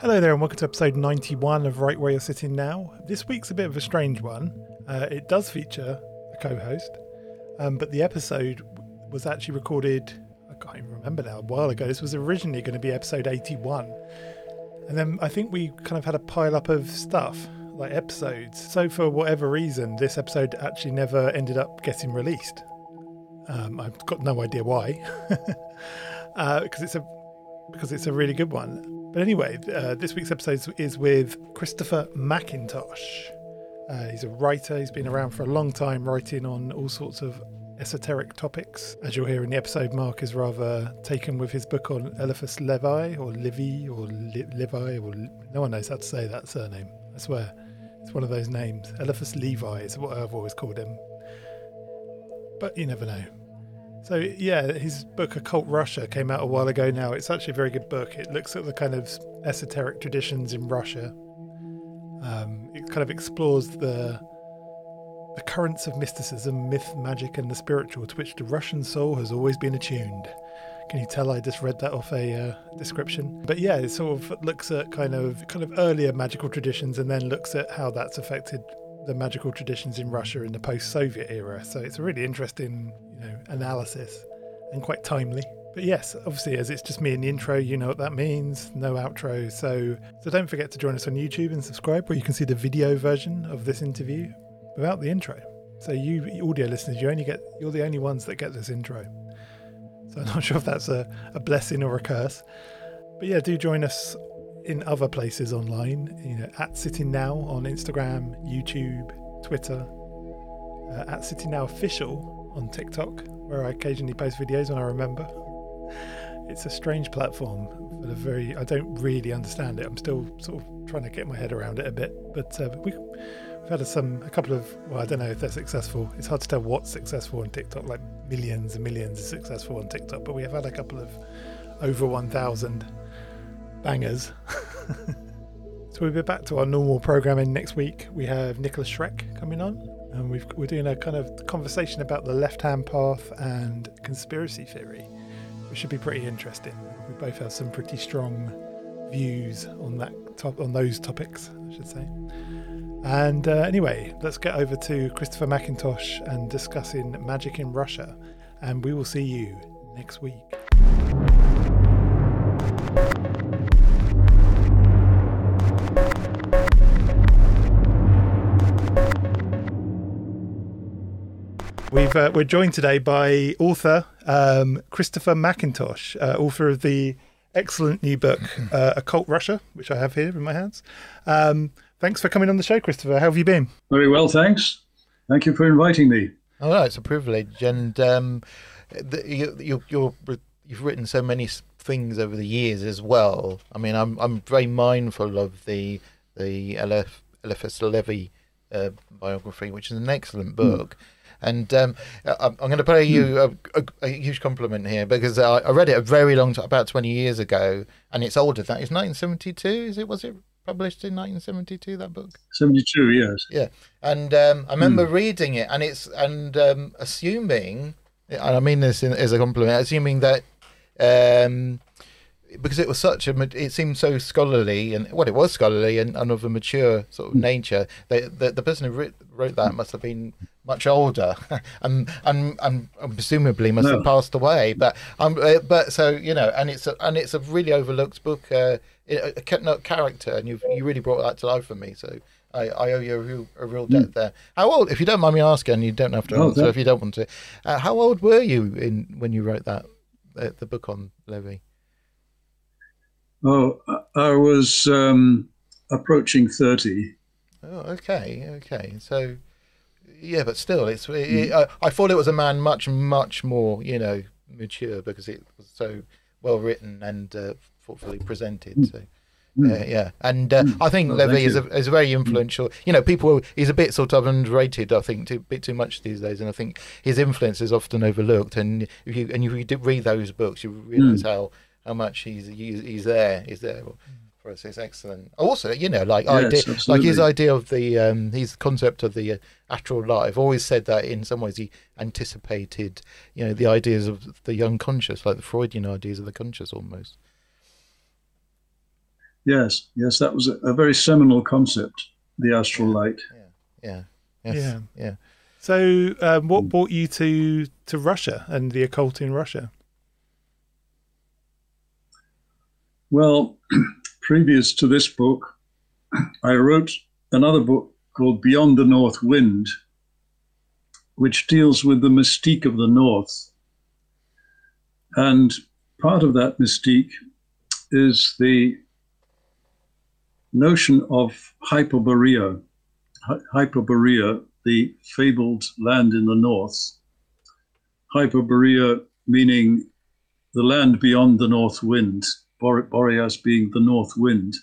Hello there, and welcome to episode 91 of Right Where You're Sitting Now. This week's a bit of a strange one. Uh, it does feature a co host, um, but the episode was actually recorded, I can't even remember now, a while ago. This was originally going to be episode 81. And then I think we kind of had a pile up of stuff, like episodes. So, for whatever reason, this episode actually never ended up getting released. Um, I've got no idea why, because uh, it's a because it's a really good one. But anyway, uh, this week's episode is with Christopher McIntosh. Uh, he's a writer. He's been around for a long time, writing on all sorts of esoteric topics. As you'll hear in the episode, Mark is rather taken with his book on Eliphas Levi, or Livy, or Levi, or no one knows how to say that surname. I swear, it's one of those names. Eliphas Levi is what I've always called him. But you never know. So yeah, his book Occult Russia came out a while ago now. It's actually a very good book. It looks at the kind of esoteric traditions in Russia. Um, it kind of explores the the currents of mysticism, myth, magic, and the spiritual to which the Russian soul has always been attuned. Can you tell I just read that off a uh, description? But yeah, it sort of looks at kind of kind of earlier magical traditions and then looks at how that's affected the magical traditions in Russia in the post-Soviet era. So it's a really interesting, you know, analysis and quite timely. But yes, obviously, as it's just me in the intro, you know what that means. No outro. So, so don't forget to join us on YouTube and subscribe, where you can see the video version of this interview without the intro. So you audio listeners, you only get you're the only ones that get this intro. So I'm not sure if that's a, a blessing or a curse. But yeah, do join us in other places online, you know, at Sitting Now on Instagram, YouTube, Twitter, uh, at Sitting Now Official on TikTok, where I occasionally post videos when I remember. It's a strange platform for the very. I don't really understand it. I'm still sort of trying to get my head around it a bit. But uh, we, we've had some a couple of. Well, I don't know if they're successful. It's hard to tell what's successful on TikTok. Like millions and millions are successful on TikTok, but we have had a couple of over 1,000 bangers. so we'll be back to our normal programming next week. We have Nikolas Schreck coming on, and we are doing a kind of conversation about the left-hand path and conspiracy theory, which should be pretty interesting. We both have some pretty strong views on that top on those topics, I should say. And uh, anyway, let's get over to Christopher McIntosh and discussing magic in Russia, and we will see you next week. We've, uh, we're joined today by author um, Christopher McIntosh, uh, author of the excellent new book, uh, Occult Russia, which I have here in my hands. Um, thanks for coming on the show, Christopher. How have you been? Very well, thanks. Thank you for inviting me. Oh, no, it's a privilege. And um, the, you, you, you're, you've written so many things over the years as well. I mean, I'm, I'm very mindful of the, the Eliphas Levi uh, biography, which is an excellent book. Mm and um, I'm, going to pay you a, a, a, huge compliment here because I, I read it a very long time, about 20 years ago, and it's older than that. It's 1972, is it? Was it published in 1972, that book? 72, yes. Yeah. And um, I remember mm. reading it, and it's, and um, assuming, and I mean this in, as a compliment, assuming that. Because it was such a it seemed so scholarly and well it was scholarly and, and of a mature sort of hmm. nature the, the, the person who wrote, wrote that must have been much older and, and and, presumably must no. have passed away but um uh, but so you know and it's a, and it's a really overlooked book uh, a, a character and you you really brought that to life for me so I, I owe you a real, a real debt mm. there. How old, if you don't mind me asking, you don't have to oh, answer if you don't want to. Uh, how old were you in when you wrote that, uh, the book on Levi? Oh, I was um, approaching 30. Oh, okay, okay. So, yeah, but still, it's. It, it, I, I, thought it was a man much, much more, you know, mature because it was so well written and uh, thoughtfully presented. Mm. So, uh, yeah, and uh, mm. I think well, Levi is a, is a very influential. You know, people he's a bit sort of underrated. I think a bit too much these days, and I think his influence is often overlooked. And if you and if you read those books, you realise mm. how how much he's he's, he's there. He's there for us. It's excellent. Also, you know, like yes, idea, like his idea of the um, his concept of the uh, astral light. Always said that in some ways he anticipated, you know, the ideas of the unconscious, like the Freudian ideas of the conscious, almost. Yes, yes, that was a, a very seminal concept, the astral light. Yeah. Yes. Yeah. Yeah. So, um, what brought you to to Russia and the occult in Russia? Well, previous to this book, I wrote another book called Beyond the North Wind, which deals with the mystique of the North. And part of that mystique is the notion of Hyperborea. Hy- Hyperborea, the fabled land in the North. Hyperborea meaning the land beyond the North Wind, Boreas being the North Wind.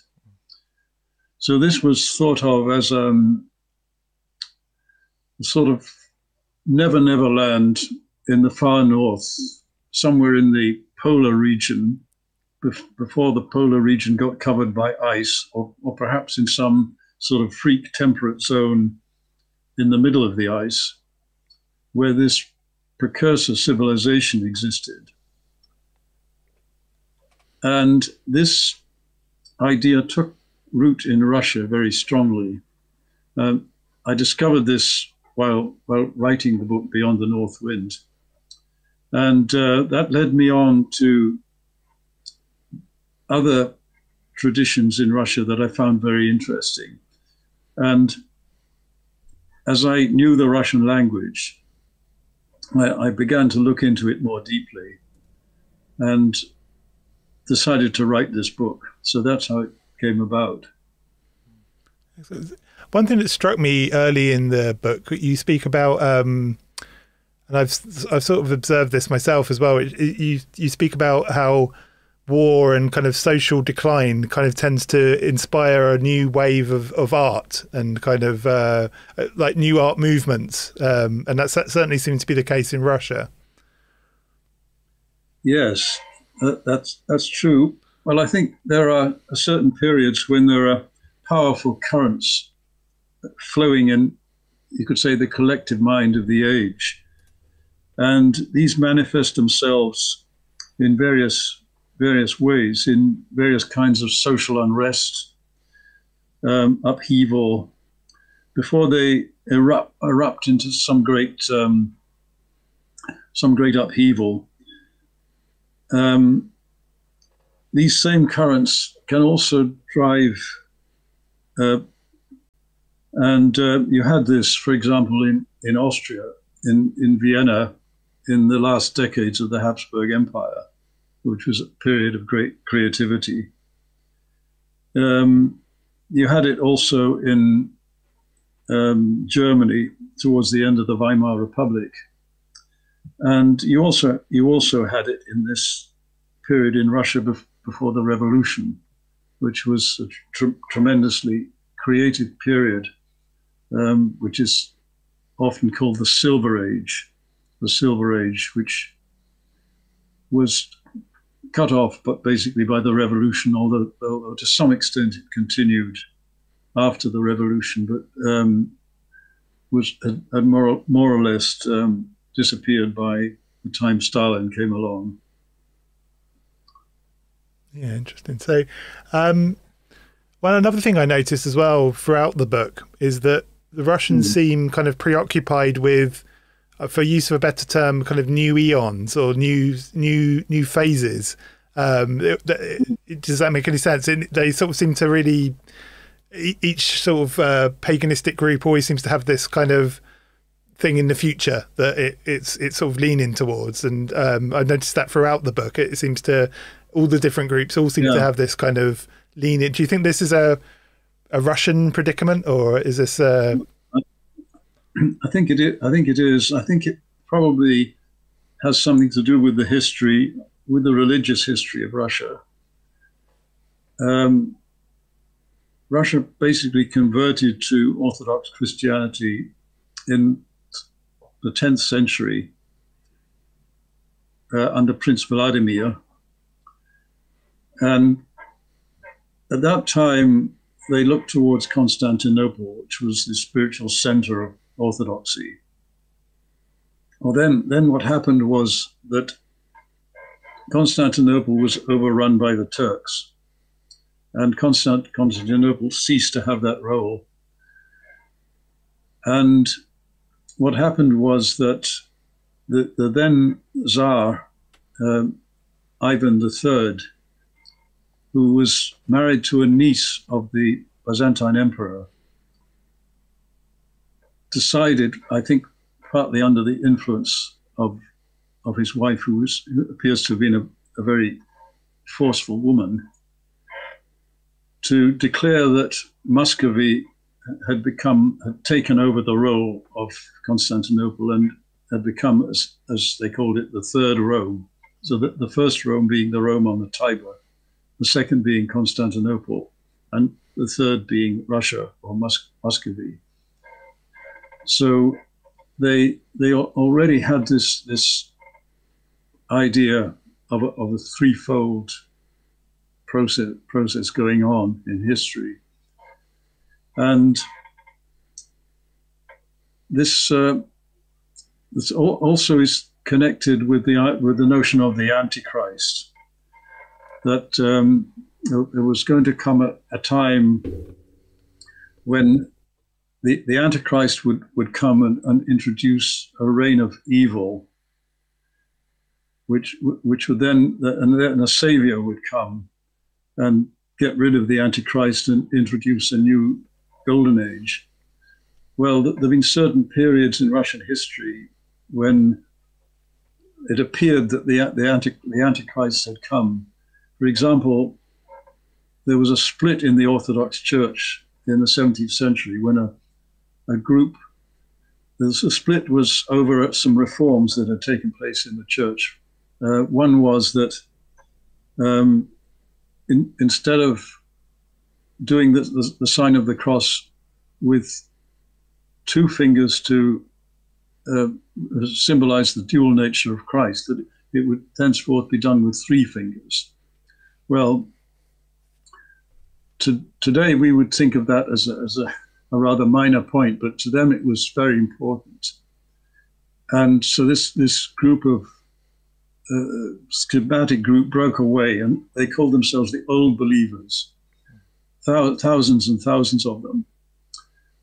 So this was thought of as um, a sort of never never land in the far north, somewhere in the polar region, bef- before the polar region got covered by ice, or, or perhaps in some sort of freak temperate zone in the middle of the ice, where this precursor civilization existed. And this idea took root in Russia very strongly. Um, I discovered this while while writing the book Beyond the North Wind, and uh, that led me on to other traditions in Russia that I found very interesting. And as I knew the Russian language, I, I began to look into it more deeply, and decided to write this book. So that's how it came about. One thing that struck me early in the book, you speak about, um, and I've I've sort of observed this myself as well. It, it, you you speak about how war and kind of social decline kind of tends to inspire a new wave of, of art and kind of uh, like new art movements, um, and that certainly seems to be the case in Russia. Yes, that, that's that's true. Well, I think there are certain periods when there are powerful currents flowing in, you could say, the collective mind of the age, and these manifest themselves in various various ways, in various kinds of social unrest, um, upheaval, before they erupt erupt into some great um, some great upheaval. Um, these same currents can also drive, uh, and uh, you had this, for example, in, in Austria, in, in Vienna, in the last decades of the Habsburg Empire, which was a period of great creativity. Um, you had it also in um, Germany towards the end of the Weimar Republic, and you also you also had it in this period in Russia bef- before the revolution, which was a tr- tremendously creative period, um, which is often called the Silver Age, the Silver Age, which was cut off, but basically by the revolution, although, although to some extent it continued after the revolution, but um, was had, had more, more or less um, disappeared by the time Stalin came along. Yeah, interesting. So, um, well, another thing I noticed as well throughout the book is that the Russians mm. seem kind of preoccupied with, uh, for use of a better term, kind of new eons or new new new phases. Um, it, it, does that make any sense? It, they sort of seem to really each sort of uh, paganistic group always seems to have this kind of thing in the future that it, it's it's sort of leaning towards, and um, I noticed that throughout the book. It seems to all the different groups all seem yeah. to have this kind of leaning. Do you think this is a a Russian predicament, or is this? A... I think it is. I think it is. I think it probably has something to do with the history, with the religious history of Russia. Um, Russia basically converted to Orthodox Christianity in the 10th century uh, under Prince Vladimir. And at that time, they looked towards Constantinople, which was the spiritual center of Orthodoxy. Well, then, then what happened was that Constantinople was overrun by the Turks and Constant, Constantinople ceased to have that role. And what happened was that the, the then Tsar, um, Ivan III, who was married to a niece of the Byzantine emperor, decided, I think partly under the influence of, of his wife, who, was, who appears to have been a, a very forceful woman, to declare that Muscovy had become had taken over the role of Constantinople and had become, as, as they called it, the third Rome. So the, the first Rome being the Rome on the Tiber, the second being Constantinople, and the third being Russia or Mus- Muscovy. So they they already had this this idea of a, of a threefold process process going on in history, and this uh, this also is connected with the with the notion of the Antichrist. That um, there was going to come a, a time when the, the Antichrist would, would come and, and introduce a reign of evil, which which would then and then a savior would come and get rid of the Antichrist and introduce a new golden age. Well, there have been certain periods in Russian history when it appeared that the, the, anti, the Antichrist had come. For example, there was a split in the Orthodox Church in the 17th century when a, a group, the split was over some reforms that had taken place in the church. Uh, one was that um, in, instead of doing the, the, the, sign of the cross with two fingers to uh, symbolize the dual nature of Christ, that it would thenceforth be done with three fingers. Well, to, today we would think of that as a, as a, a rather minor point, but to them it was very important. And so this, this group of uh, schismatic group broke away and they called themselves the Old Believers, thousands and thousands of them.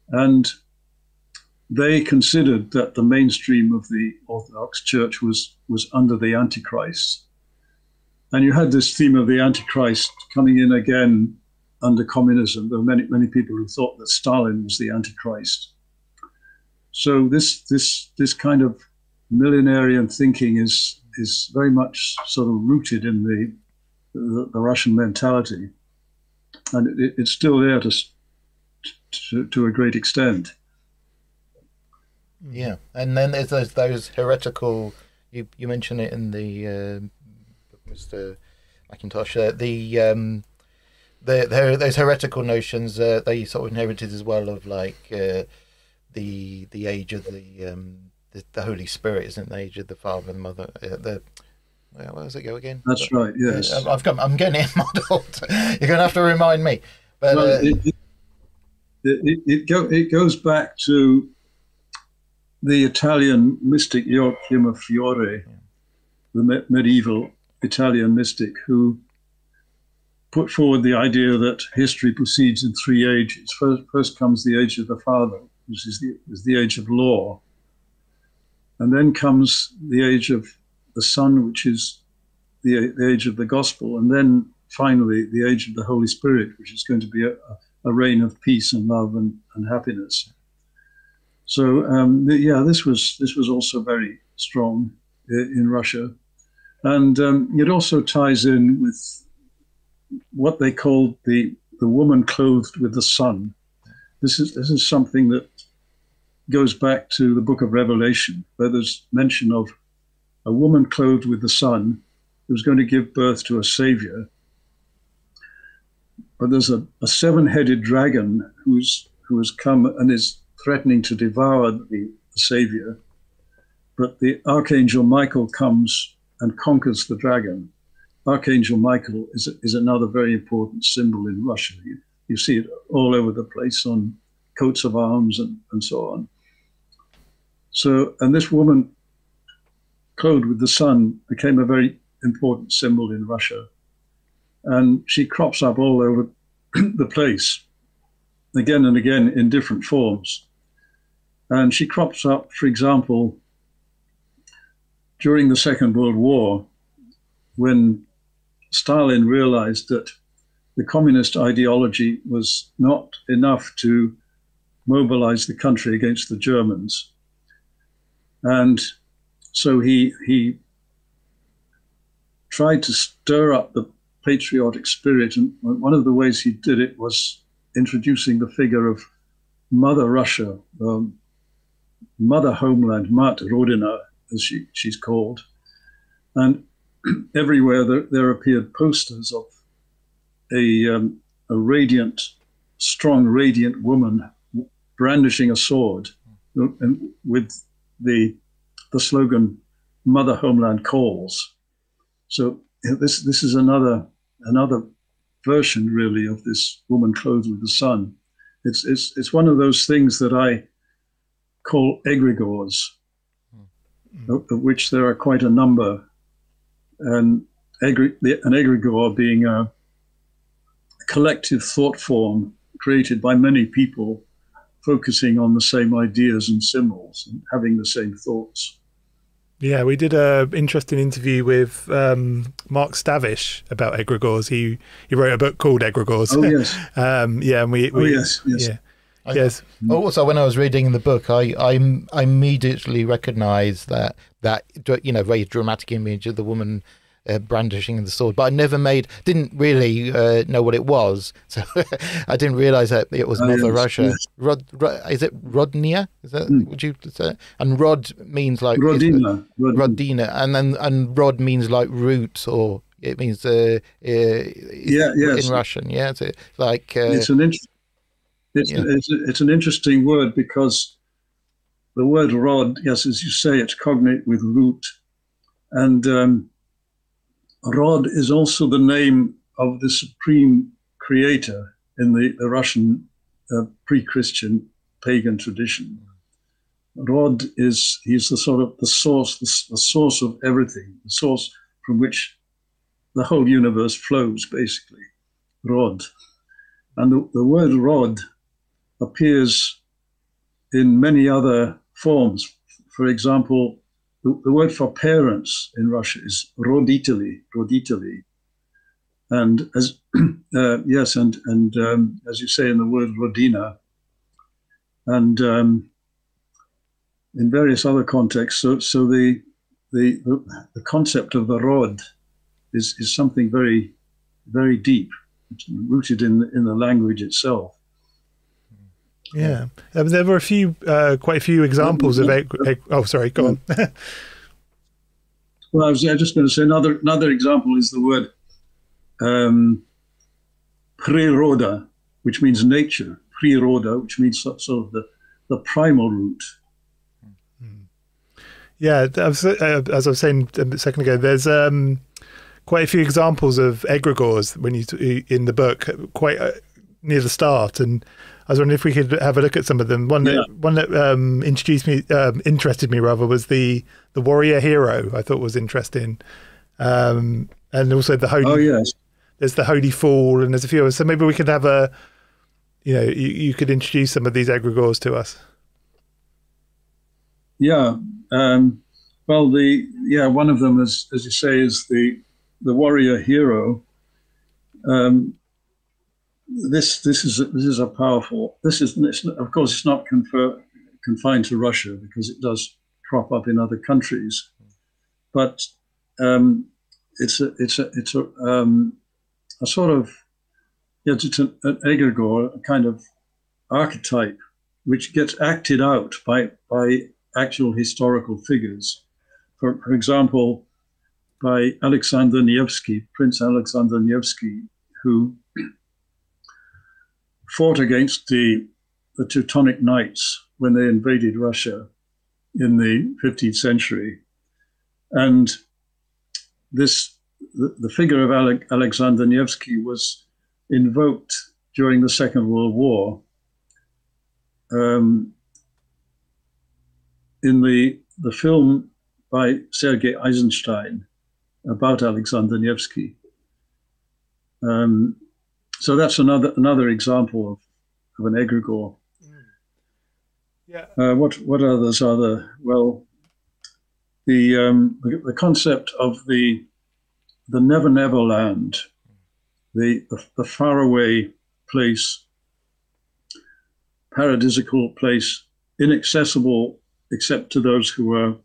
And they considered that the mainstream of the Orthodox Church was, was under the Antichrist. And you had this theme of the Antichrist coming in again under communism. There were many, many people who thought that Stalin was the Antichrist. So this, this, this kind of millenarian thinking is is very much sort of rooted in the the, the Russian mentality, and it, it's still there to, to, to a great extent. Yeah, and then there's those those heretical. You you mentioned it in the uh, Mr. McIntosh. Uh, the um, the, the, those heretical notions uh, they sort of inherited as well of like uh, the the age of the um, the, the Holy Spirit, isn't the age of the Father and the Mother? Uh, the where does it go again? That's but, right. Yes, I've got. I'm getting it modelled. You're going to have to remind me. But well, uh, it, it, it, it, go, it goes back to the Italian mystic Joachim of Fiore, yeah. the me- medieval Italian mystic who put forward the idea that history proceeds in three ages. First, first comes the age of the father, which is the, is the age of law. And then comes the age of the Son, which is the, the age of the gospel. And then finally, the age of the Holy Spirit, which is going to be a, a reign of peace and love and, and happiness. So um, yeah, this was this was also very strong in Russia, and um, it also ties in with what they called the the woman clothed with the sun. This is this is something that goes back to the book of Revelation, where there's mention of a woman clothed with the sun who's going to give birth to a savior. But there's a, a seven headed dragon who's, who has come and is threatening to devour the, the savior. But the archangel Michael comes and conquers the dragon. Archangel Michael is, is another very important symbol in Russia. You, you see it all over the place on coats of arms and, and so on. So, and this woman, clothed with the sun, became a very important symbol in Russia. And she crops up all over the place again and again in different forms. And she crops up, for example, during the Second World War, when Stalin realized that the communist ideology was not enough to mobilize the country against the Germans. And so he, he tried to stir up the patriotic spirit. And one of the ways he did it was introducing the figure of Mother Russia, um, Mother Homeland, Mat Rodina, as she, she's called. And everywhere there, there, appeared posters of a, um, a radiant, strong, radiant woman brandishing a sword and with the, the slogan, Mother Homeland Calls. So this, this is another, another version, really, of this woman clothed with the sun. It's, it's, it's one of those things that I call egregores, mm. of, of, which there are quite a number. And egre, an egregore being a collective thought form created by many people focusing on the same ideas and symbols and having the same thoughts. Yeah, we did a interesting interview with um, Mark Stavish about egregores. He he wrote a book called Egregores. Oh yes. um, yeah, and we, we oh yes yes. Yeah. I, yes. Also, when I was reading the book, I, I, I immediately recognised that that you know very dramatic image of the woman uh, brandishing the sword, but I never made, didn't really uh, know what it was, so I didn't realize that it was oh, Mother yes, Russia. Yes. Rod, Rod, is it Rodnia? Is that mm. would you say? And Rod means like Rodina, Rodina, and then and Rod means like root or it means uh, uh yeah, yes. in Russian. Yeah, it's like uh, it's an interesting. It's, yeah. it's, it's an interesting word because the word rod, yes, as you say, it's cognate with root, and um, Rod is also the name of the supreme creator in the, the Russian uh, pre-Christian pagan tradition. Rod is he's the sort of the source, the, the, source of everything, the source from which the whole universe flows, basically. Rod, and the, the word rod appears in many other forms. For example, the, the word for parents in Russia is roditeli, roditeli. And as uh, yes, and and um, as you say in the word rodina, and um, in various other contexts. So so the the the concept of the rod is is something very very deep, rooted in in the language itself. Yeah, um, there were a few, uh, quite a few examples of. Egg, egg, oh, sorry, go on. well, I was just going to say another another example is the word um, priroda, which means nature. Priroda, which means sort of the the primal root. Yeah, as I was saying a second ago, there's um, quite a few examples of egregores when you in the book, quite uh, near the start, and I was wondering if we could have a look at some of them. One yeah. that one that um, introduced me, um, interested me rather, was the the warrior hero. I thought was interesting, um, and also the holy. Oh yes. There's the holy fool, and there's a few others. So maybe we could have a, you know, you, you could introduce some of these egregores to us. Yeah. Um, well, the yeah one of them, is, as you say, is the the warrior hero. Um, this this is a, this is a powerful. This is of course it's not confer, confined to Russia because it does crop up in other countries, but um, it's a it's a it's a um, a sort of yeah, it's an, an egregore, a kind of archetype which gets acted out by by actual historical figures. For, for example, by Alexander Nevsky, Prince Alexander Nevsky, who fought against the, the Teutonic Knights when they invaded Russia in the 15th century. And this, the, the figure of Ale- Alexander Nevsky was invoked during the Second World War. Um, in the, the film by Sergei Eisenstein about Alexander Nevsky. Um, so that's another another example of, of an egregore. Yeah. Uh, what what others are there? Well, the, um, the the concept of the the never never land, the the, the faraway place, paradisical place, inaccessible except to those who are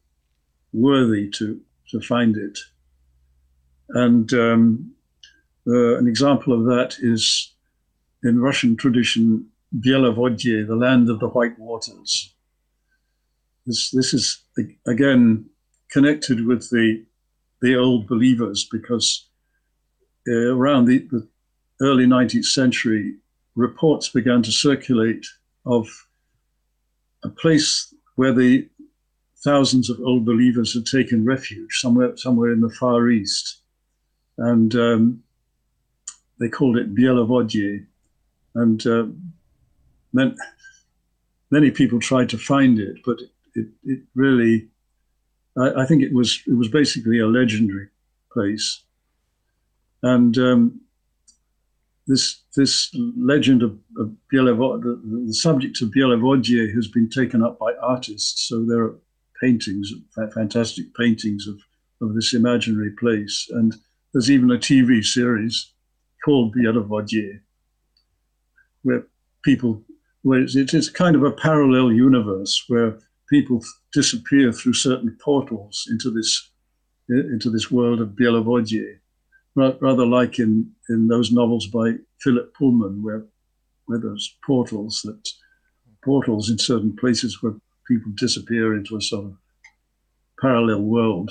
worthy to to find it. And um, uh, an example of that is in Russian tradition, Bielovodye, the land of the white waters. This, this is again connected with the the old believers because uh, around the, the, early 19th century, reports began to circulate of a place where the thousands of old believers had taken refuge somewhere somewhere in the far east, and um, they called it Bielovodye, and uh, many people tried to find it, but it, it, really, I, I, think it was it was basically a legendary place, and um, this this legend of, of the, the, subject of Bielovodye has been taken up by artists. So there are paintings, fantastic paintings of, of this imaginary place, and there's even a TV series called Bielovodye, where people, where it's, it's kind of a parallel universe where people disappear through certain portals into this into this world of Bielovodye, rather like in, in those novels by Philip Pullman, where where there's portals that portals in certain places where people disappear into a sort of parallel world.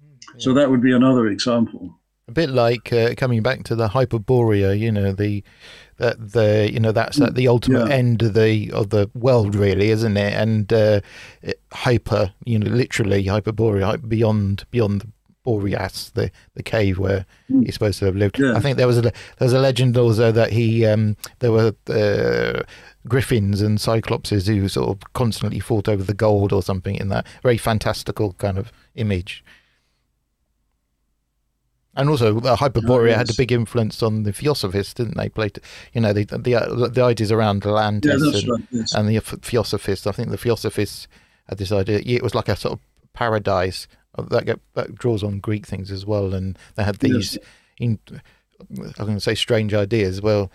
Hmm, yeah. So that would be another example a bit like uh, coming back to the hyperborea you know the that the you know that's at the ultimate yeah. end of the of the world really isn't it and uh, hyper you know literally hyperborea beyond beyond the boreas the the cave where mm. he's supposed to have lived yeah. i think there was a there was a legend also that he um there were uh, griffins and cyclopses who sort of constantly fought over the gold or something in that very fantastical kind of image and also, uh, Hyperborea had a big influence on the Theosophists, didn't they? Played, you know, the the, uh, the ideas around Atlantis yeah, and, right, yes. and, the Theosophists. I think the Theosophists had this idea. It was like a sort of paradise that, get, that draws on Greek things as well, and they had these. Yes. In, I'm going to say strange ideas. Well,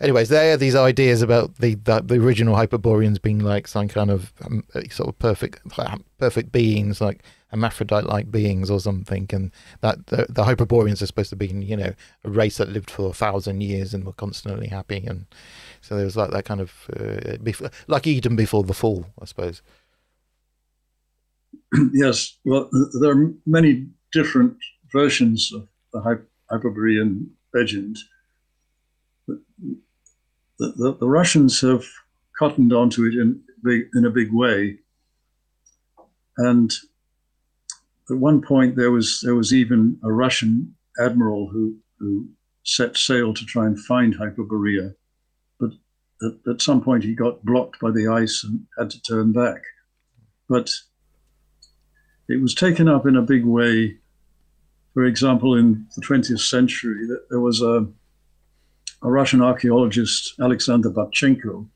anyways, there are these ideas about the, the, the original Hyperboreans being like some kind of um, sort of perfect perfect beings, like hermaphrodite-like beings or something, and that the, the Hyperboreans are supposed to be, you know, a race that lived for a thousand years and were constantly happy, and so there was like that kind of uh, before, like Eden before the fall, I suppose. Yes, well, there are many different versions of the Hyperborean legend. The, the, the, Russians have cottoned onto it in, in a big way. And at one point there was there was even a Russian admiral who who set sail to try and find Hyperborea, but at, at some point he got blocked by the ice and had to turn back. But it was taken up in a big way. For example, in the 20th century, there was a, a Russian archaeologist, Alexander Barchenko,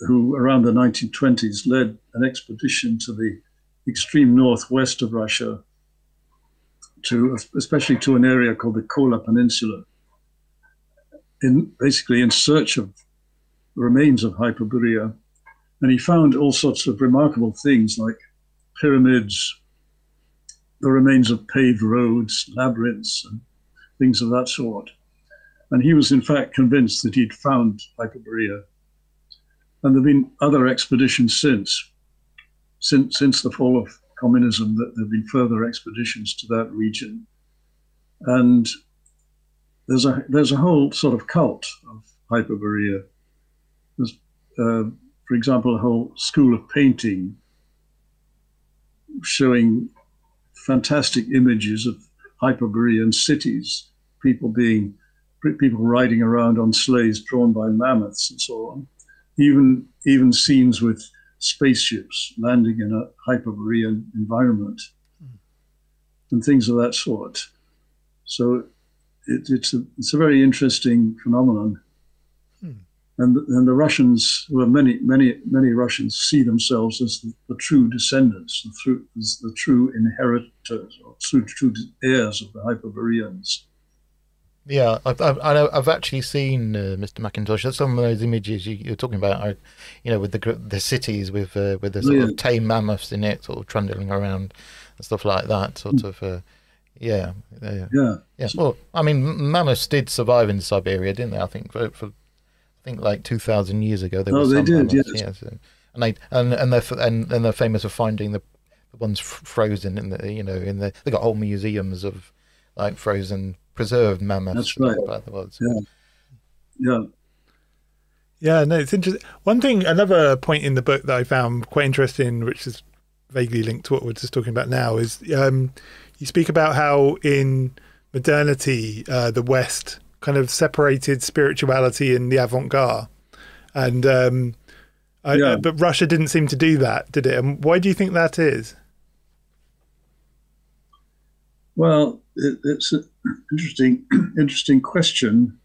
who around the 1920s led an expedition to the extreme northwest of Russia, to especially to an area called the Kola Peninsula, in basically in search of remains of Hyperborea, and he found all sorts of remarkable things like pyramids, the remains of paved roads, labyrinths, and things of that sort. And he was in fact convinced that he'd found Hyperborea. And there have been other expeditions since since since the fall of communism that there have been further expeditions to that region, and there's a there's a whole sort of cult of Hyperborea. There's, uh, for example, a whole school of painting showing fantastic images of Hyperborean cities, people being people riding around on sleighs drawn by mammoths and so on. Even even scenes with spaceships landing in a hyperborean environment mm. and things of that sort. So it, it's a it's a very interesting phenomenon. And, and the Russians, well, many many many Russians see themselves as the, the true descendants, the, true, as the true inheritors, or true, true heirs of the Hyperboreans. Yeah, I've, I've, I've actually seen uh, Mr. McIntosh. Some of those images you, are talking about are, you know, with the the cities with uh, with the sort yeah. of tame mammoths in it, sort of trundling around and stuff like that. Sort of, uh, yeah, yeah, yeah. yeah. Well, I mean, mammoths did survive in Siberia, didn't they? I think for, for I think like two thousand years ago there oh, was they did, mammoths, yes. Yeah, so, and they and and they're and, and they're famous for finding the, the ones frozen in the you know in the they got whole museums of like frozen preserved mammoths. That's right. About the world. Yeah. Yeah. Yeah, no, it's interesting. One thing, another point in the book that I found quite interesting, which is vaguely linked to what we're just talking about now, is um, you speak about how in modernity, uh, the West kind of separated spirituality and the avant-garde, and um, yeah. I, but Russia didn't seem to do that, did it? And why do you think that is? Well, it, it's an interesting, interesting question.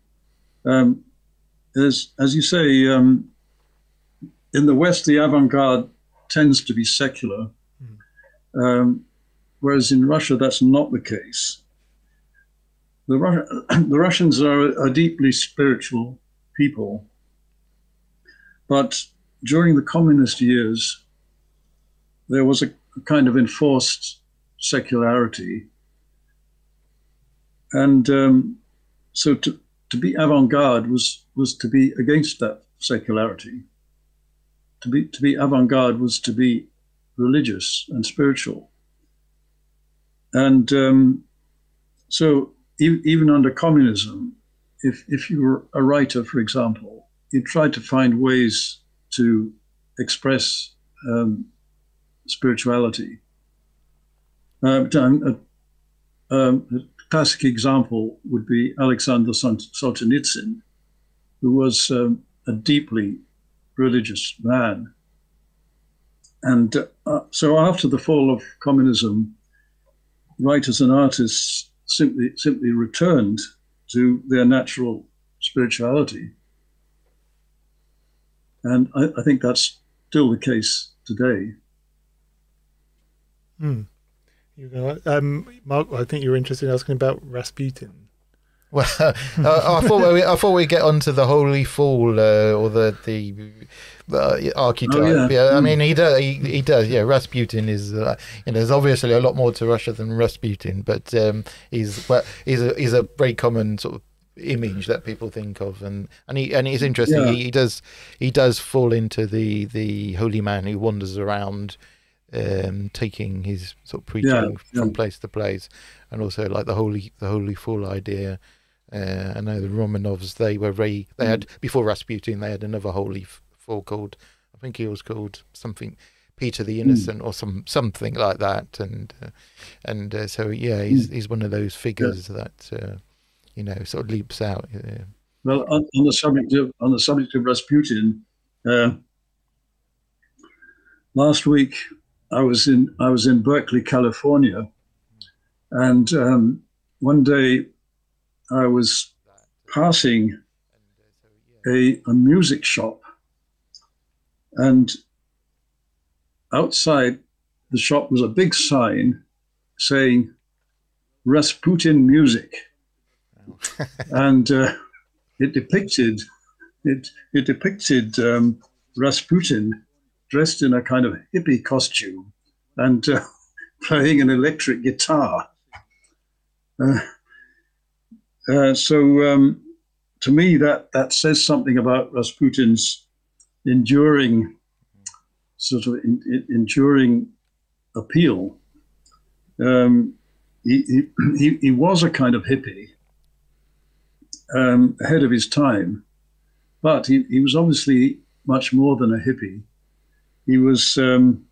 Um, as as you say, um, in the West, the avant-garde tends to be secular, mm. um, whereas in Russia, that's not the case. The, the Russians are a deeply spiritual people, but during the communist years, there was a kind of enforced secularity and um, so to, to be avant-garde was was to be against that secularity. To be to be avant-garde was to be religious and spiritual. And um, so e- even under communism, if if you were a writer, for example, you tried to find ways to express um, spirituality. Uh, um, um classic example would be Alexander Solzhenitsyn, who was um, a deeply religious man. And uh, so after the fall of communism, writers and artists simply simply returned to their natural spirituality. And I, I think that's still the case today. You know, um, Mark, I think you were interested in asking about Rasputin. Well, uh, I thought we, I thought we'd get onto the Holy Fool uh, or the the uh, archetype. Oh, yeah. yeah. I mean he does he, he does. Yeah, Rasputin is uh, you know there's obviously a lot more to Russia than Rasputin, but um, he's well, he's a he's a very common sort of image that people think of, and and he and it's interesting. Yeah. He, he, does he does fall into the the holy man who wanders around um, taking his sort of preaching yeah, yeah. from place to place, and also like the holy the holy fool idea. Uh, I know the Romanovs they were very they had mm. before Rasputin they had another holy fool called I think he was called something Peter the mm. Innocent mm. or some something like that, and uh, and uh, so yeah he's mm. he's one of those figures yeah. that uh, you know sort of leaps out. Well, on, on, the subject of on the subject of Rasputin, uh, last week I was in I was in Berkeley, California, and um, one day I was passing a, a music shop, and outside the shop was a big sign saying Rasputin music, and uh, it depicted it it depicted um, Rasputin dressed in a kind of hippie costume and uh, playing an electric guitar. Uh, uh, so um, to me, that that says something about Rasputin's enduring, sort of in, in, enduring appeal. Um, he, he, he was a kind of hippie um, ahead of his time, but he, he was obviously much more than a hippie he was, um,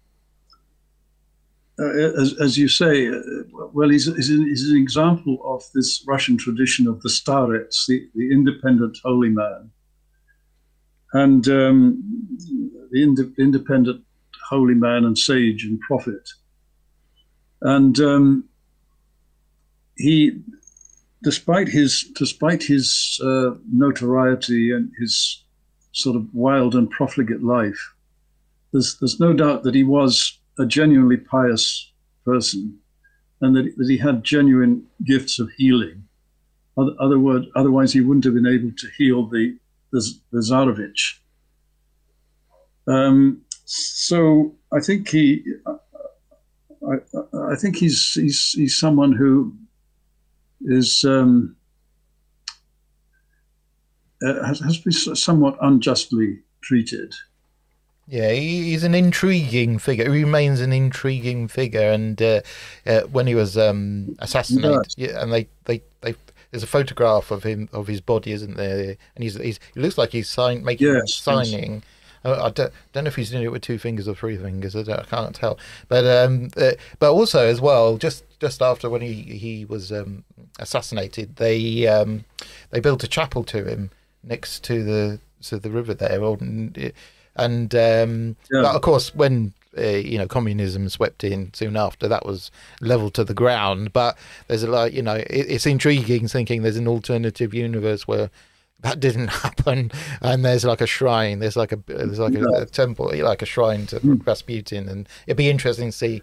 uh, as, as, you say, uh, well, he's, he's, an, he's, an, example of this Russian tradition of the starets, the, the independent holy man, and um, the ind- independent holy man and sage and prophet. And um, he, despite his despite his uh, notoriety and his sort of wild and profligate life, there's there's no doubt that he was a genuinely pious person, and that, that he had genuine gifts of healing. Other, other word, otherwise he wouldn't have been able to heal the the, the Tsarevich. Um, so I think he, I, I think he's he's he's someone who is um, uh, has, has been somewhat unjustly treated. Yeah, he's an intriguing figure. He remains an intriguing figure. And uh, uh, when he was um, assassinated, yeah, and they, they, they, there's a photograph of him of his body, isn't there? And he's, he's he looks like he's sign, making yes, signing. Yes. I don't, don't know if he's doing it with two fingers or three fingers. I, I can't tell. But um, uh, but also as well, just just after when he he was um, assassinated, they um, they built a chapel to him next to the to the river there, and um, yeah. of course when uh, you know communism swept in soon after that was leveled to the ground but there's a lot you know it, it's intriguing thinking there's an alternative universe where that didn't happen and there's like a shrine there's like a there's like a, a temple like a shrine to mm. Rasputin and it'd be interesting to see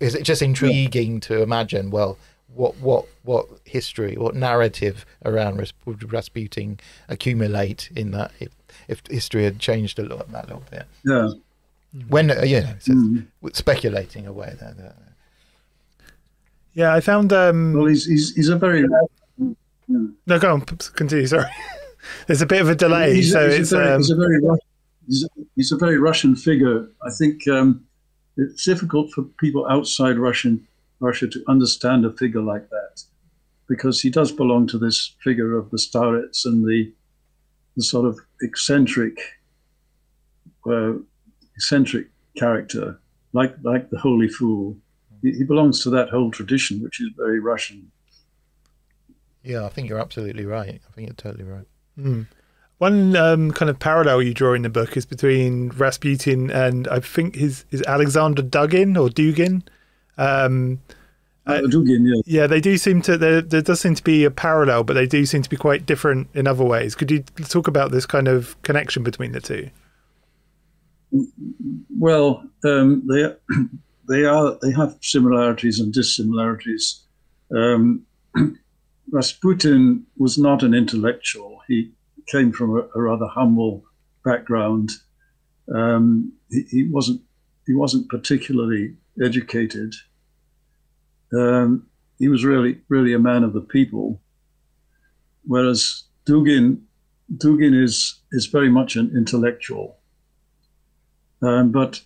is it just intriguing yeah. to imagine well what what what history what narrative around Rasputin accumulate in that if, if history had changed a little that little bit yeah when uh, yeah mm. speculating away there, there, yeah I found um well he's he's, he's a very no, go on. Continue. Sorry. There's a bit of a delay, he's, so he's it's. A very, um... he's, a very he's, a, he's, a very Russian figure. I think um, it's difficult for people outside Russian Russia to understand a figure like that, because he does belong to this figure of the starets and the the sort of eccentric, uh, eccentric character, like like the holy fool. He, he belongs to that whole tradition, which is very Russian. Yeah, I think you're absolutely right. I think you're totally right. Mm. One um, kind of parallel you draw in the book is between Rasputin and I think his is Alexander Dugin or Dugin. Um, uh, Dugin, yeah. Yeah, they do seem to. There, there does seem to be a parallel, but they do seem to be quite different in other ways. Could you talk about this kind of connection between the two? Well, um, they they are they have similarities and dissimilarities. Um, Rasputin was not an intellectual. He came from a, a rather humble background. Um, he, he, wasn't he wasn't particularly educated. Um, he was really really a man of the people. Whereas Dugin Dugin is is very much an intellectual. Um, but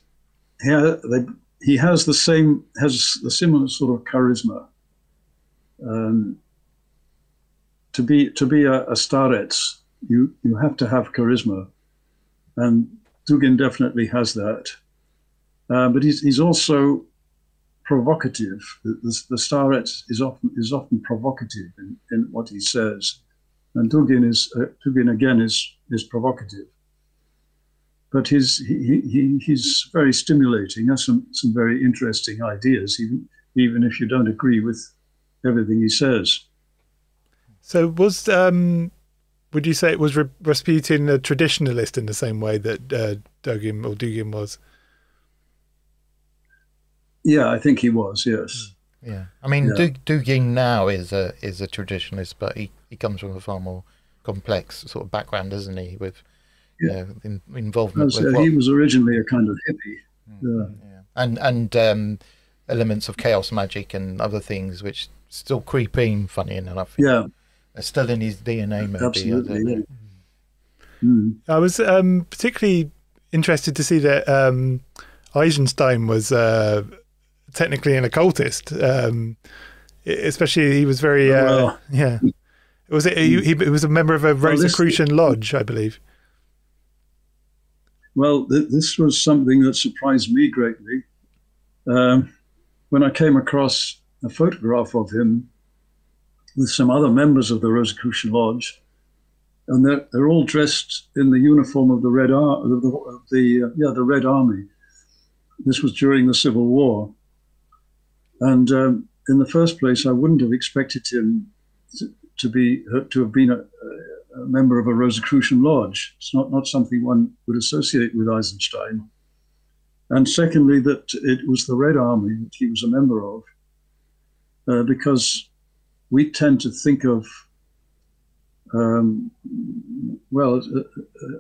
he, they, he has the same has the similar sort of charisma. Um, to be to be a, a starets, you you have to have charisma, and Dugin definitely has that. Uh, but he's he's also provocative. The, the, the is often is often provocative in, in what he says, and Dugin is uh, Dugin again is is provocative. But he's he, he he's very stimulating. Has some some very interesting ideas, even even if you don't agree with everything he says. So was um, would you say it was Rasputin a traditionalist in the same way that uh, Dugin or Dugin was? Yeah, I think he was. Yes. Hmm. Yeah, I mean, yeah. Dugin now is a is a traditionalist, but he, he comes from a far more complex sort of background, doesn't he? With yeah, you know, in, involvement. with he was originally a kind of hippie. Mm, yeah. yeah. and and um, elements of chaos magic and other things which still creep in. Funny enough. Yeah still in his DNA, maybe. Absolutely. I, mm. I was um, particularly interested to see that um, Eisenstein was uh, technically an occultist. Um, especially, he was very, uh, well, yeah. Was it? He, he, was a member of a Rosicrucian well, lodge, I believe. Well, th- this was something that surprised me greatly. Um, when I came across a photograph of him with some other members of the Rosicrucian Lodge, and they're, they're all dressed in the uniform of the Red Ar- the, the, the uh, yeah the Red Army. This was during the Civil War, and um, in the first place, I wouldn't have expected him to be to have been a, a member of a Rosicrucian lodge. It's not not something one would associate with Eisenstein. And secondly, that it was the Red Army that he was a member of, uh, because we tend to think of, um, well, uh, uh,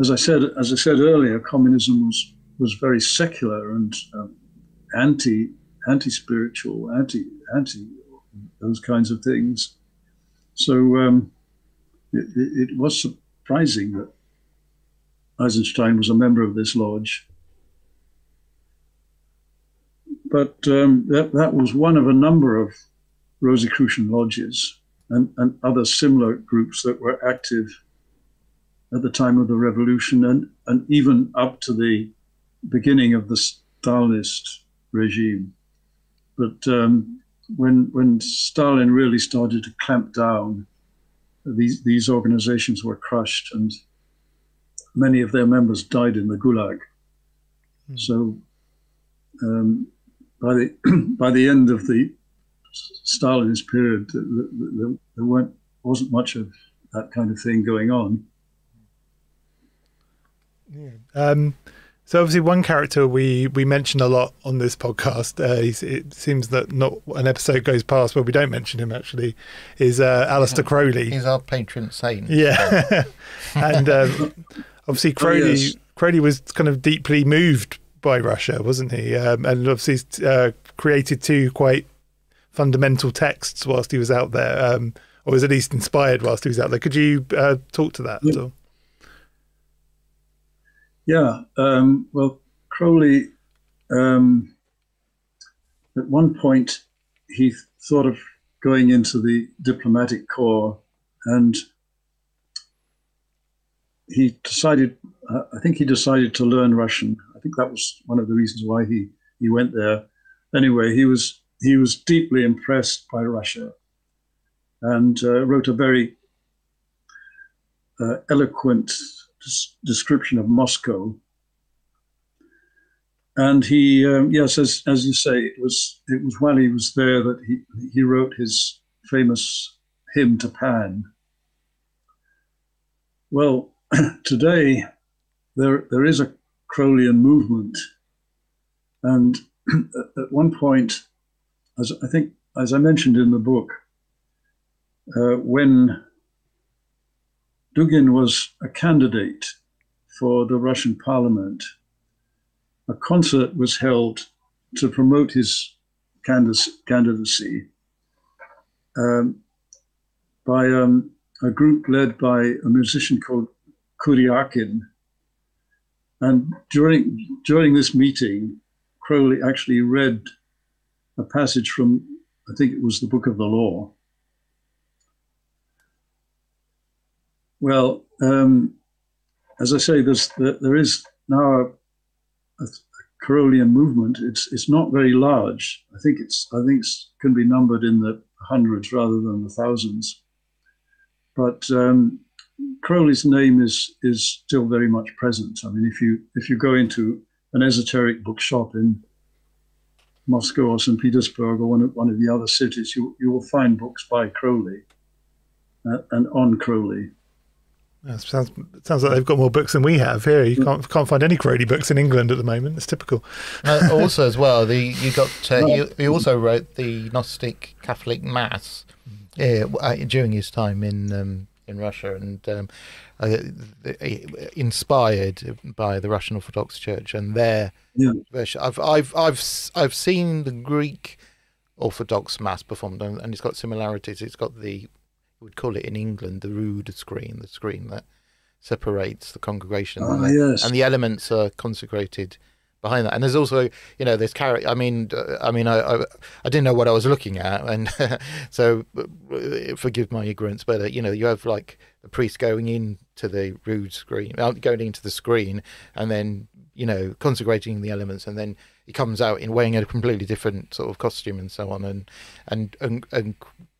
as I said, as I said earlier, communism was was very secular and um, anti anti spiritual, anti anti those kinds of things. So um, it, it, was surprising that Eisenstein was a member of this lodge. But um, that, that was one of a number of Rosicrucian lodges and, and other similar groups that were active at the time of the revolution and, and even up to the beginning of the Stalinist regime. But um, when when Stalin really started to clamp down, these these organizations were crushed, and many of their members died in the Gulag. Mm. So um, by the by the end of the Stalinist period, there, there weren't wasn't much of that kind of thing going on. Yeah. Um, so obviously, one character we we mention a lot on this podcast. Uh, it seems that not an episode goes past where we don't mention him. Actually, is uh, Aleister Crowley. He's our patron saint. Yeah, and um, obviously Crowley oh, yes. Crowley was kind of deeply moved by Russia, wasn't he? Um, and obviously uh, created two quite fundamental texts whilst he was out there, um, or was at least inspired whilst he was out there. Could you uh, talk to that yeah. at all? Yeah, um, well, Crowley, um, at one point, he thought of going into the diplomatic corps and he decided, uh, I think he decided to learn Russian. I think that was one of the reasons why he, he went there. Anyway, he was, he was deeply impressed by Russia and uh, wrote a very uh, eloquent description of Moscow. And he, um, yes, as, as you say, it was it was while he was there that he he wrote his famous hymn to Pan. Well, today there there is a Crowleyan movement, and at one point, as I think as I mentioned in the book, uh, when Dugin was a candidate for the Russian parliament. A concert was held to promote his candidacy um, by um, a group led by a musician called Kuryokhin. And during, during this meeting, Crowley actually read a passage from, I think it was the Book of the Law, Well, um, as I say, there's, there is now a, a movement. It's it's not very large. I think it's I think it can be numbered in the hundreds rather than the thousands. But um, Crowley's name is is still very much present. I mean, if you if you go into an esoteric bookshop in Moscow or St. Petersburg or one of, one of the other cities, you, you will find books by Crowley uh, and on Crowley. Yeah, sounds sounds like they've got more books than we have here. You can't can't find any Crowley books in England at the moment. It's typical. Uh, also, as well, the you got uh, you, he also wrote the Gnostic Catholic Mass uh, during his time in um, in Russia, and um, uh, inspired by the Russian Orthodox Church and their yeah. version. I've I've I've I've seen the Greek Orthodox Mass performed, and, and it's got similarities. It's got the would call it in England the rood screen, the screen that separates the congregation. Oh, and, yes. the, and the elements are consecrated behind that. And there's also, you know, there's character. I mean, uh, I mean, I, I, I didn't know what I was looking at, and so uh, forgive my ignorance. But uh, you know, you have like the priest going into the rood screen, going into the screen, and then you know consecrating the elements, and then he comes out in wearing a completely different sort of costume and so on, and and and, and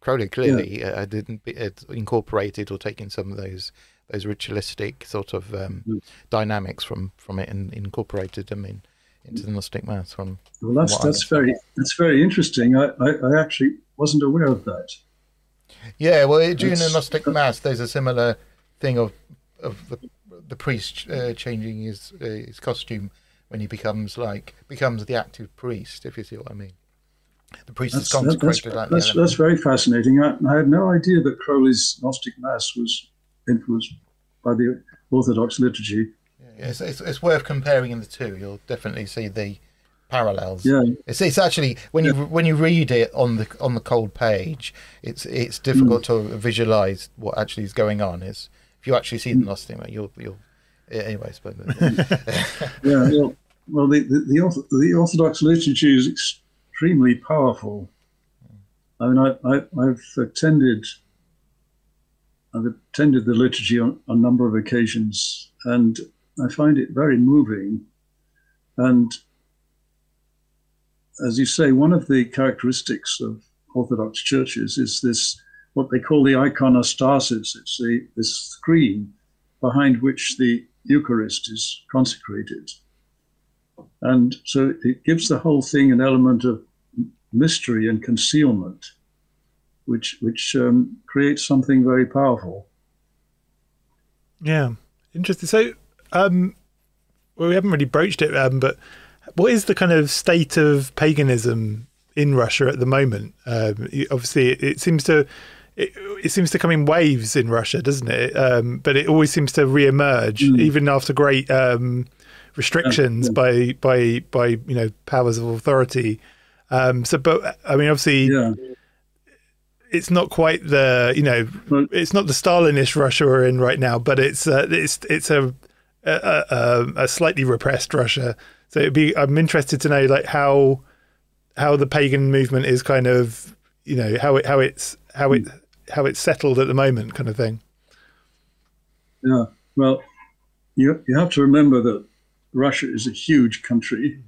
Crowley clearly yeah. uh, didn't be, uh, incorporated or taken some of those those ritualistic sort of um, mm. dynamics from from it and incorporated them in into the Gnostic Mass. From well, that's that's very that's very interesting. I, I, I actually wasn't aware of that. Yeah, well, during the It's- Gnostic Mass, there's a similar thing of of the the priest uh, changing his uh, his costume when he becomes like becomes the active priest. If you see what I mean, the priest That's, that- that's, consecrated like the that's, that's very fascinating. I, I had no idea that Crowley's Gnostic Mass was influenced by the Orthodox liturgy. Yeah, it's, it's, it's worth comparing the two. You'll definitely see the parallels. Yeah, It's, it's actually when you when you read it on the on the cold page, it's it's difficult mm. to visualize what actually is going on. Is if you actually see the mm. Gnostic, you'll you'll yeah, anyways. But yeah. Well, well the, the, the, the Orthodox liturgy is extremely powerful. I mean, I, I've attended I've attended the liturgy on, a number of occasions, and I find it very moving. And as you say, one of the characteristics of Orthodox churches is this what they call the iconostasis. It's the this screen behind which the Eucharist is consecrated. And so it gives the whole thing an element of mystery and concealment, which which um, creates something very powerful. Yeah, interesting. So, um, well, we haven't really broached it, um, but what is the kind of state of paganism in Russia at the moment? Um, obviously, it, it seems to it, it seems to come in waves in Russia, doesn't it? Um, but it always seems to re-emerge, Mm. even after great um, restrictions Yeah, by by by you know powers of authority. Um, so, but I mean, obviously, Yeah, it's not quite the you know Well- it's not the Stalinish Russia we're in right now, but it's uh, it's it's a a, a a slightly repressed Russia. So it'd be I'm interested to know like how how the pagan movement is kind of you know how it how it's how it how it's settled at the moment kind of thing. yeah. Well, you you have to remember that Russia is a huge country,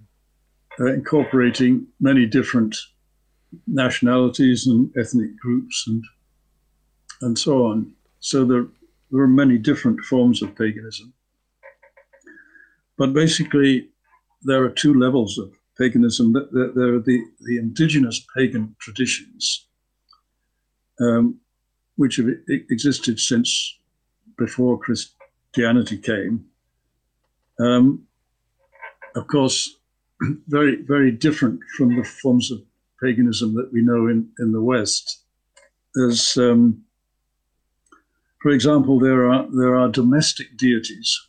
uh, incorporating many different nationalities and ethnic groups and and so on. So there there are many different forms of paganism. But basically, there are two levels of paganism. There, there- are the, the indigenous pagan traditions, um, which have existed since before Christianity came. Um, of course, very, very different from the forms of paganism that we know in, in the West. There's, um, for example, there are there are domestic deities,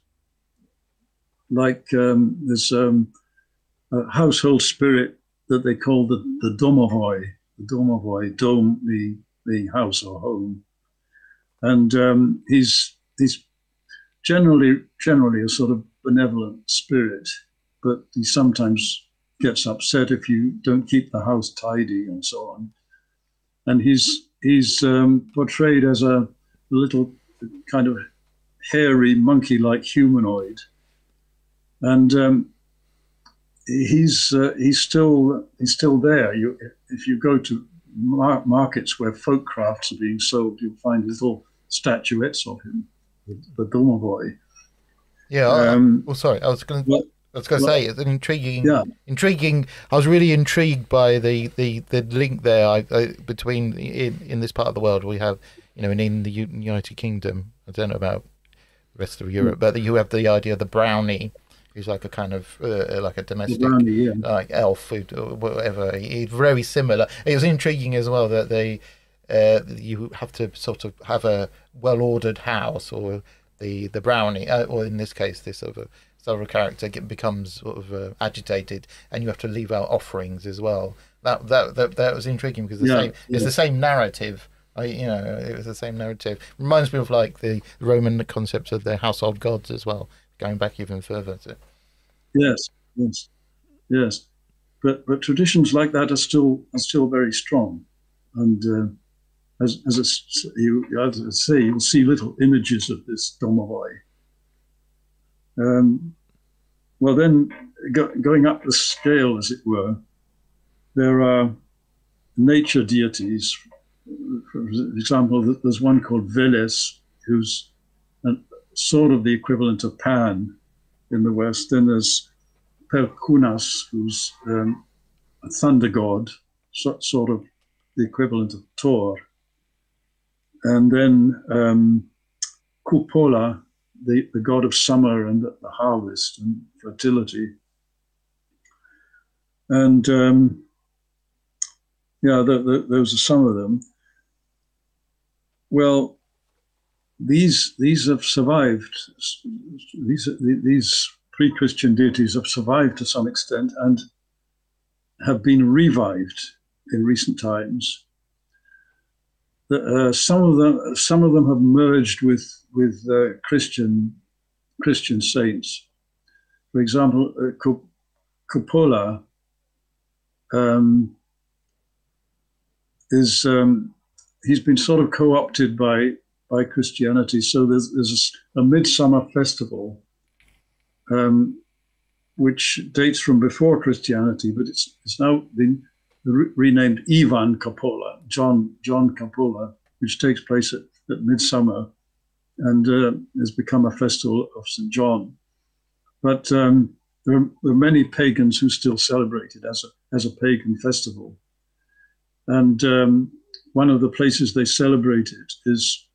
like um, there's um, a household spirit that they call the the domovoi, the domovoi, dome, the the house or home, and um, he's he's generally generally a sort of benevolent spirit, but he sometimes gets upset if you don't keep the house tidy and so on. And he's he's um, portrayed as a little kind of hairy monkey-like humanoid, and um, he's uh, he's still he's still there. You, if you go to mar- markets where folk crafts are being sold, you'll find little statuettes of him, the domovoi. yeah. I- Um, well, sorry, I was going to. I was going to say it's an intriguing, Yeah. intriguing. I was really intrigued by the the, the link there I, I, between in, in this part of the world we have, you know, and in the United Kingdom. I don't know about the rest of Europe, but you have the idea of the brownie, who's like a kind of uh, like a domestic brownie, yeah. like elf food or whatever. It's very similar. It was intriguing as well that they uh, you have to sort of have a well ordered house or the the brownie, uh, or in this case, this sort of of character get, becomes sort of uh, agitated, and you have to leave out offerings as well. That that that, that was intriguing because the Yeah, same it's the same narrative. I, you know, it was the same narrative. Reminds me of like the Roman concepts of their household gods as well, going back even further. To, Yes, yes, yes. But but traditions like that are still are still very strong, and uh, as as s- you as I say, you'll see little images of this domovoi. Um, well, then go, going up the scale, as it were, there are nature deities. For example, there's one called Veles, who's an, sort of the equivalent of Pan in the West. Then there's Perkunas, who's um, a thunder god, so, sort of the equivalent of Thor. and then um, Kupala, the, the god of summer and the, harvest and fertility. And um, yeah, the, the, those are some of them. Well, these these have survived. These these pre-Christian deities have survived to some extent and have been revived in recent times. Uh, some of them some of them have merged with with uh, Christian Christian saints. For example, uh, Kupala um, is um, he's been sort of co-opted by by Christianity. So there's there's a, a midsummer festival, um, which dates from before Christianity, but it's it's now been re- renamed Ivan Kupala, John John Kupala, which takes place at, at midsummer, and uh, has become a festival of St John. But um, there, are, there, are, many pagans who still celebrate it as a as a pagan festival, and um, one of the places they celebrate it is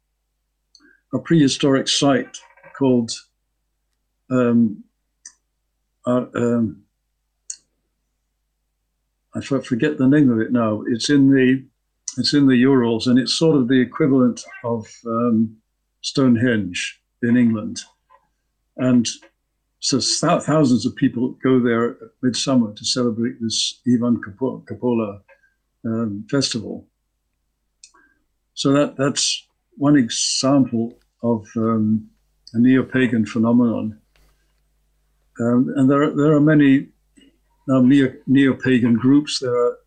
a prehistoric site called um, uh, um, I forget the name of it now. It's in the it's in the Urals, and it's sort of the equivalent of um, Stonehenge in England. And so thousands of people go there at midsummer to celebrate this Ivan Kupala um, festival. So that that's one example of um, a neo-pagan phenomenon. Um, and there are, there are many now neo, neo-pagan groups. There are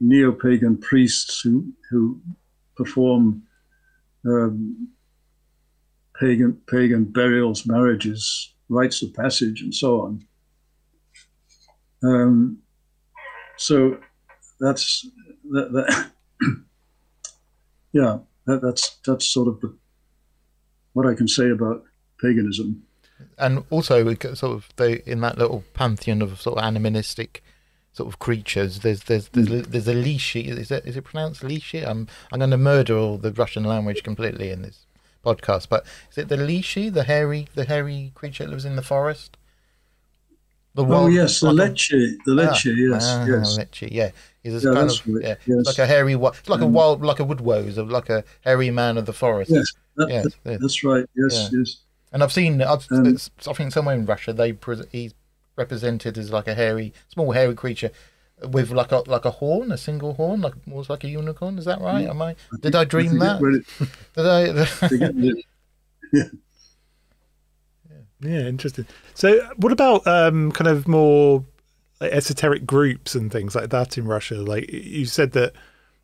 neo-pagan priests who who perform um, pagan pagan burials, marriages, rites of passage, and so on. Um, so that's that, that yeah, that, that's that's sort of the, what I can say about paganism. And also, sort of they in that little pantheon of sort of animistic sort of creatures. There's there's there's, mm. there's a Lishi. Is it is it pronounced Lishi? I'm I'm going to murder all the Russian language completely in this podcast. But is it the Lishi, the hairy the hairy creature that lives in the forest? The oh yes, the like leche, the leche, ah, yes, ah, yes, leche, yeah. He's yeah, kind of, right. yeah. Yes. Like a hairy, it's like um, a wild, like a woodwose, like a hairy man of the forest. Yes, that, yes, that, that's right. Yes, yeah. yes. And I've seen, I've, um, I think somewhere in Russia they he's represented as like a hairy, small hairy creature with like a like a horn, a single horn, like almost like a unicorn. Is that right? Am I? Did I dream that? did I? yeah. Yeah, interesting. So, what about um, kind of more like, esoteric groups and things like that in Russia? Like you said that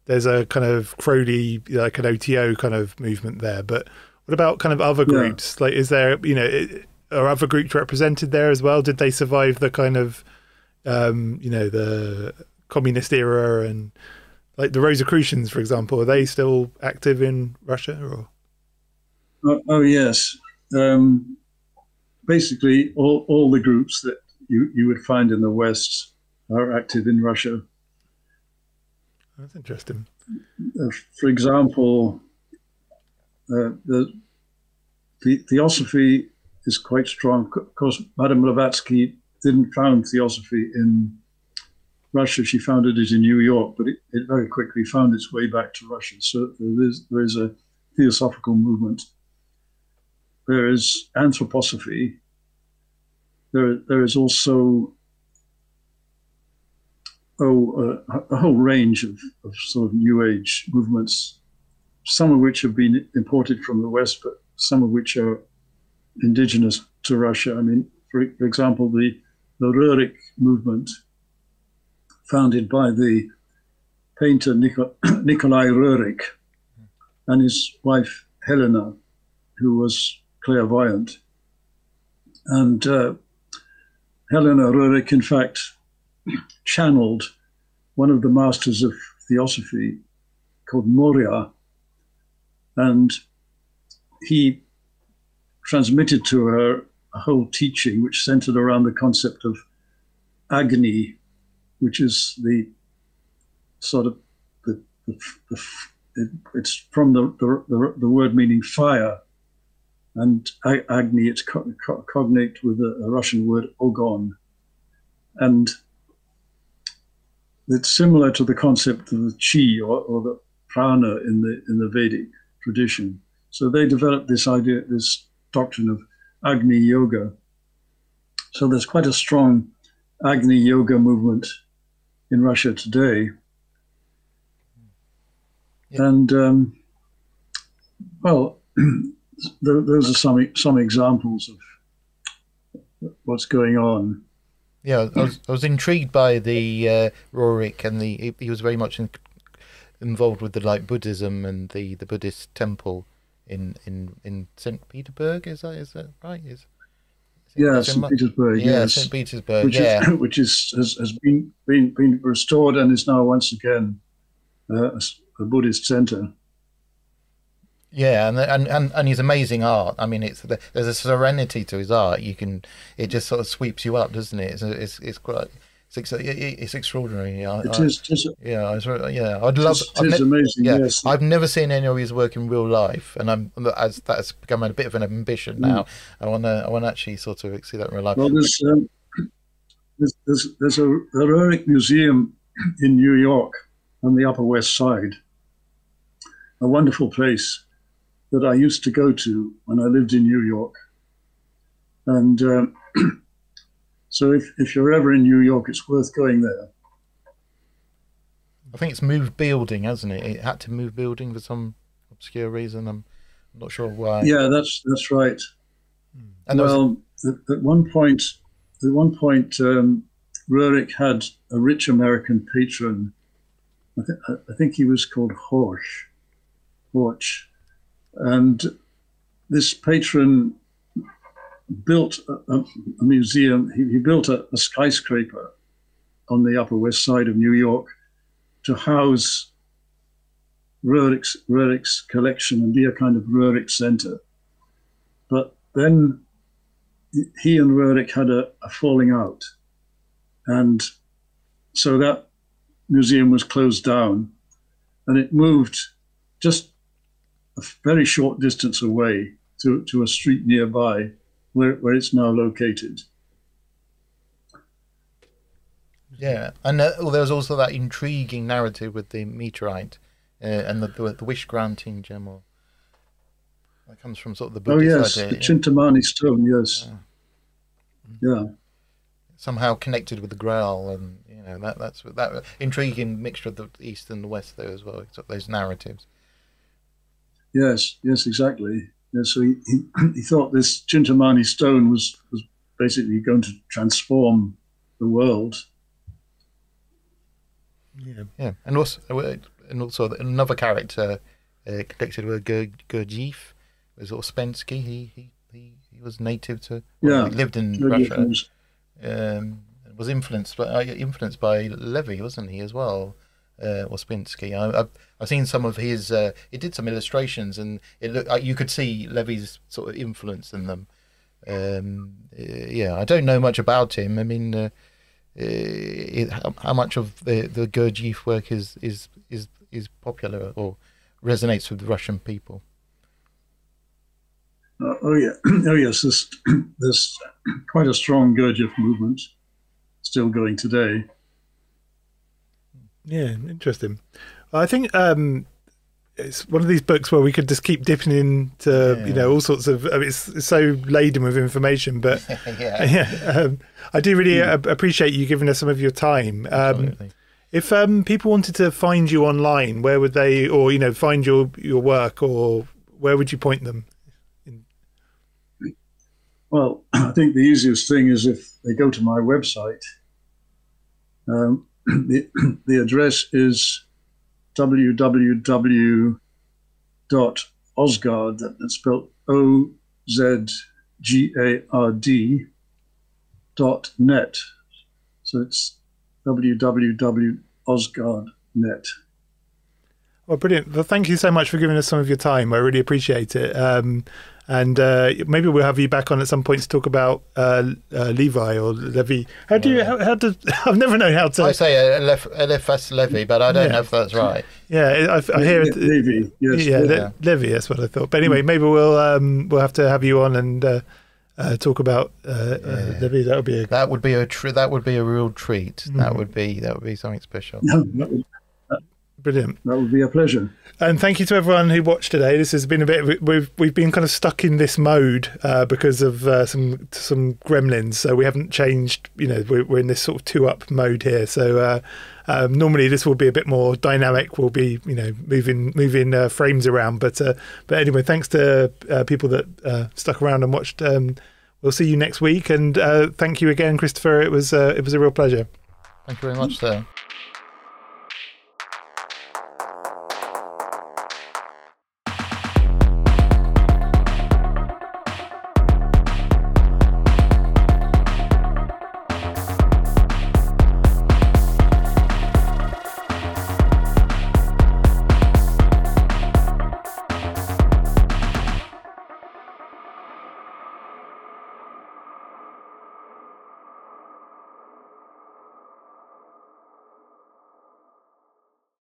there's a kind of Crowley, like an OTO kind of movement there, but what about kind of other groups? Yeah. Like, is there, you know, are other groups represented there as well? Did they survive the kind of, um, you know, the communist era and like the Rosicrucians, for example? Are they still active in Russia? Or? Oh, oh yes. Um, basically all, all the groups that you, you would find in the West are active in Russia. That's interesting. Uh, for example, uh, the, the, theosophy is quite strong. Of course, Madame Blavatsky didn't found theosophy in Russia. She founded it in New York, but it, it very quickly found its way back to Russia. So there is, there is a theosophical movement there is anthroposophy. There, there is also oh, uh, a whole range of, of sort of New Age movements, some of which have been imported from the West, but some of which are indigenous to Russia. I mean, for, for example, the, the Roerich movement, founded by the painter Nikolai Roerich and his wife Helena, who was clairvoyant. And uh, Helena Roerich, in fact, channeled one of the masters of theosophy called Morya, and he transmitted to her a whole teaching which centered around the concept of Agni, which is the sort of the, the, the it, it's from the, the, the, word meaning fire. And Agni, it's co- co- cognate with a, a, Russian word ogon. And it's similar to the concept of the chi or, or the prana in the, in the Vedic tradition. So they developed this idea, this doctrine of Agni Yoga. So there's quite a strong Agni Yoga movement in Russia today. Yeah. And um, well, those are some some examples of what's going on. Yeah, I was, I was intrigued by the uh, Roerich, and the he was very much in, involved with the like Buddhism and the, the Buddhist temple in in in Saint Petersburg. Is that is that right? Is yeah, St. Petersburg. Yeah, yes. St. Petersburg. Which yeah, is, which is has, has been, been been restored and is now once again uh, a, a, Buddhist center. Yeah, and, and and and his amazing art. I mean, it's there's a serenity to his art. You can it just sort of sweeps you up, doesn't it? It's it's, it's quite it's, it's extraordinary. I, it is. It is yeah, I yeah. I'd love. It is amazing. Yeah, yes. I've never seen any of his work in real life, and I'm as that's become a bit of an ambition now. Mm. I want to. I want to actually sort of see that in real life. Well, there's um, there's, there's, there's a Roerich museum in New York on the Upper West Side. A wonderful place that I used to go to when I lived in New York, and. Um, So if, if you're ever in New York, it's worth going there. I think it's moved building, hasn't it? It had to move building for some obscure reason. I'm not sure why. Yeah, that's that's right. Hmm. And well, was... at, at, one point, at one point, um, Roerich had a rich American patron. I, th- I think he was called Horch, Horch, and this patron built a, a museum. He, he built a, a, skyscraper on the Upper West Side of New York to house Roerich's collection and be a kind of Roerich center. But then he and Roerich had a, a falling out. And so that museum was closed down and it moved just a very short distance away to, to a street nearby where, where it's now located. Yeah, and uh, well, there was also that intriguing narrative with the meteorite uh, and the, the, the wish granting gem. Or, that comes from sort of the Buddhist oh yes, idea, the Chintamani stone. Yes, yeah. yeah. Somehow connected with the Grail, and you know that that's that intriguing mixture of the East and the West there as well. Those narratives. Yes, yes, exactly. Yeah, so he, he, he thought this Chintamani stone was, was basically going to transform the world. Yeah, yeah, and also and also another character uh, connected with Gurdjieff was Ouspensky. He he he, he was native to well, yeah, he lived in Russia. Um, was influenced by uh, influenced by Levi, wasn't he as well? Uh, Ouspensky. I, have I've seen some of his. Uh, he did some illustrations, and it looked like you could see Levy's sort of influence in them. Um, uh, yeah, I don't know much about him. I mean, uh, uh it, how, how, much of the the Gurdjieff work is is is is popular or resonates with the Russian people? Uh, oh yeah, oh yes. There's there's quite a strong Gurdjieff movement still going today. Yeah, interesting. I think um, it's one of these books where we could just keep dipping into yeah. you know all sorts of. I mean, it's, it's so laden with information, but yeah, yeah um, I do really mm. appreciate you giving us some of your time. Um, if um, people wanted to find you online, where would they, or you know, find your your work, or where would you point them? Well, I think the easiest thing is if they go to my website. Um, the, the address is www.ozgard, that's spelled O Z G A R D dot net. So it's www.ozgard.net. Well, brilliant. Well, thank you so much for giving us some of your time. I really appreciate it. Um, and uh, maybe we'll have you back on at some point to talk about uh, uh, Levi or Levi. How do you? How, how do? I've never known how to. I say Elif- Eliphas Levy, but I don't Yeah. know if that's right. yeah, I, I hear it. Levy, yes. yeah, Le- Levy. That's what I thought. But anyway, maybe we'll um, we'll have to have you on and uh, uh, talk about uh, uh, Yeah. Levy. That would be a That would be a tr- that would be a real treat. Mm. That would be that would be something special. No, that, would, brilliant. that would be a pleasure. And thank you to everyone who watched today. This has been a bit. We've we've been kind of stuck in this mode uh, because of uh, some some gremlins. So we haven't changed. You know, we're, we're in this sort of two up mode here. So uh, um, normally this will be a bit more dynamic. We'll be you know moving moving uh, frames around. But uh, but anyway, thanks to uh, people that uh, stuck around and watched. Um, we'll see you next week. And uh, thank you again, Christopher. It was uh, it was a real pleasure. Thank you very much, sir.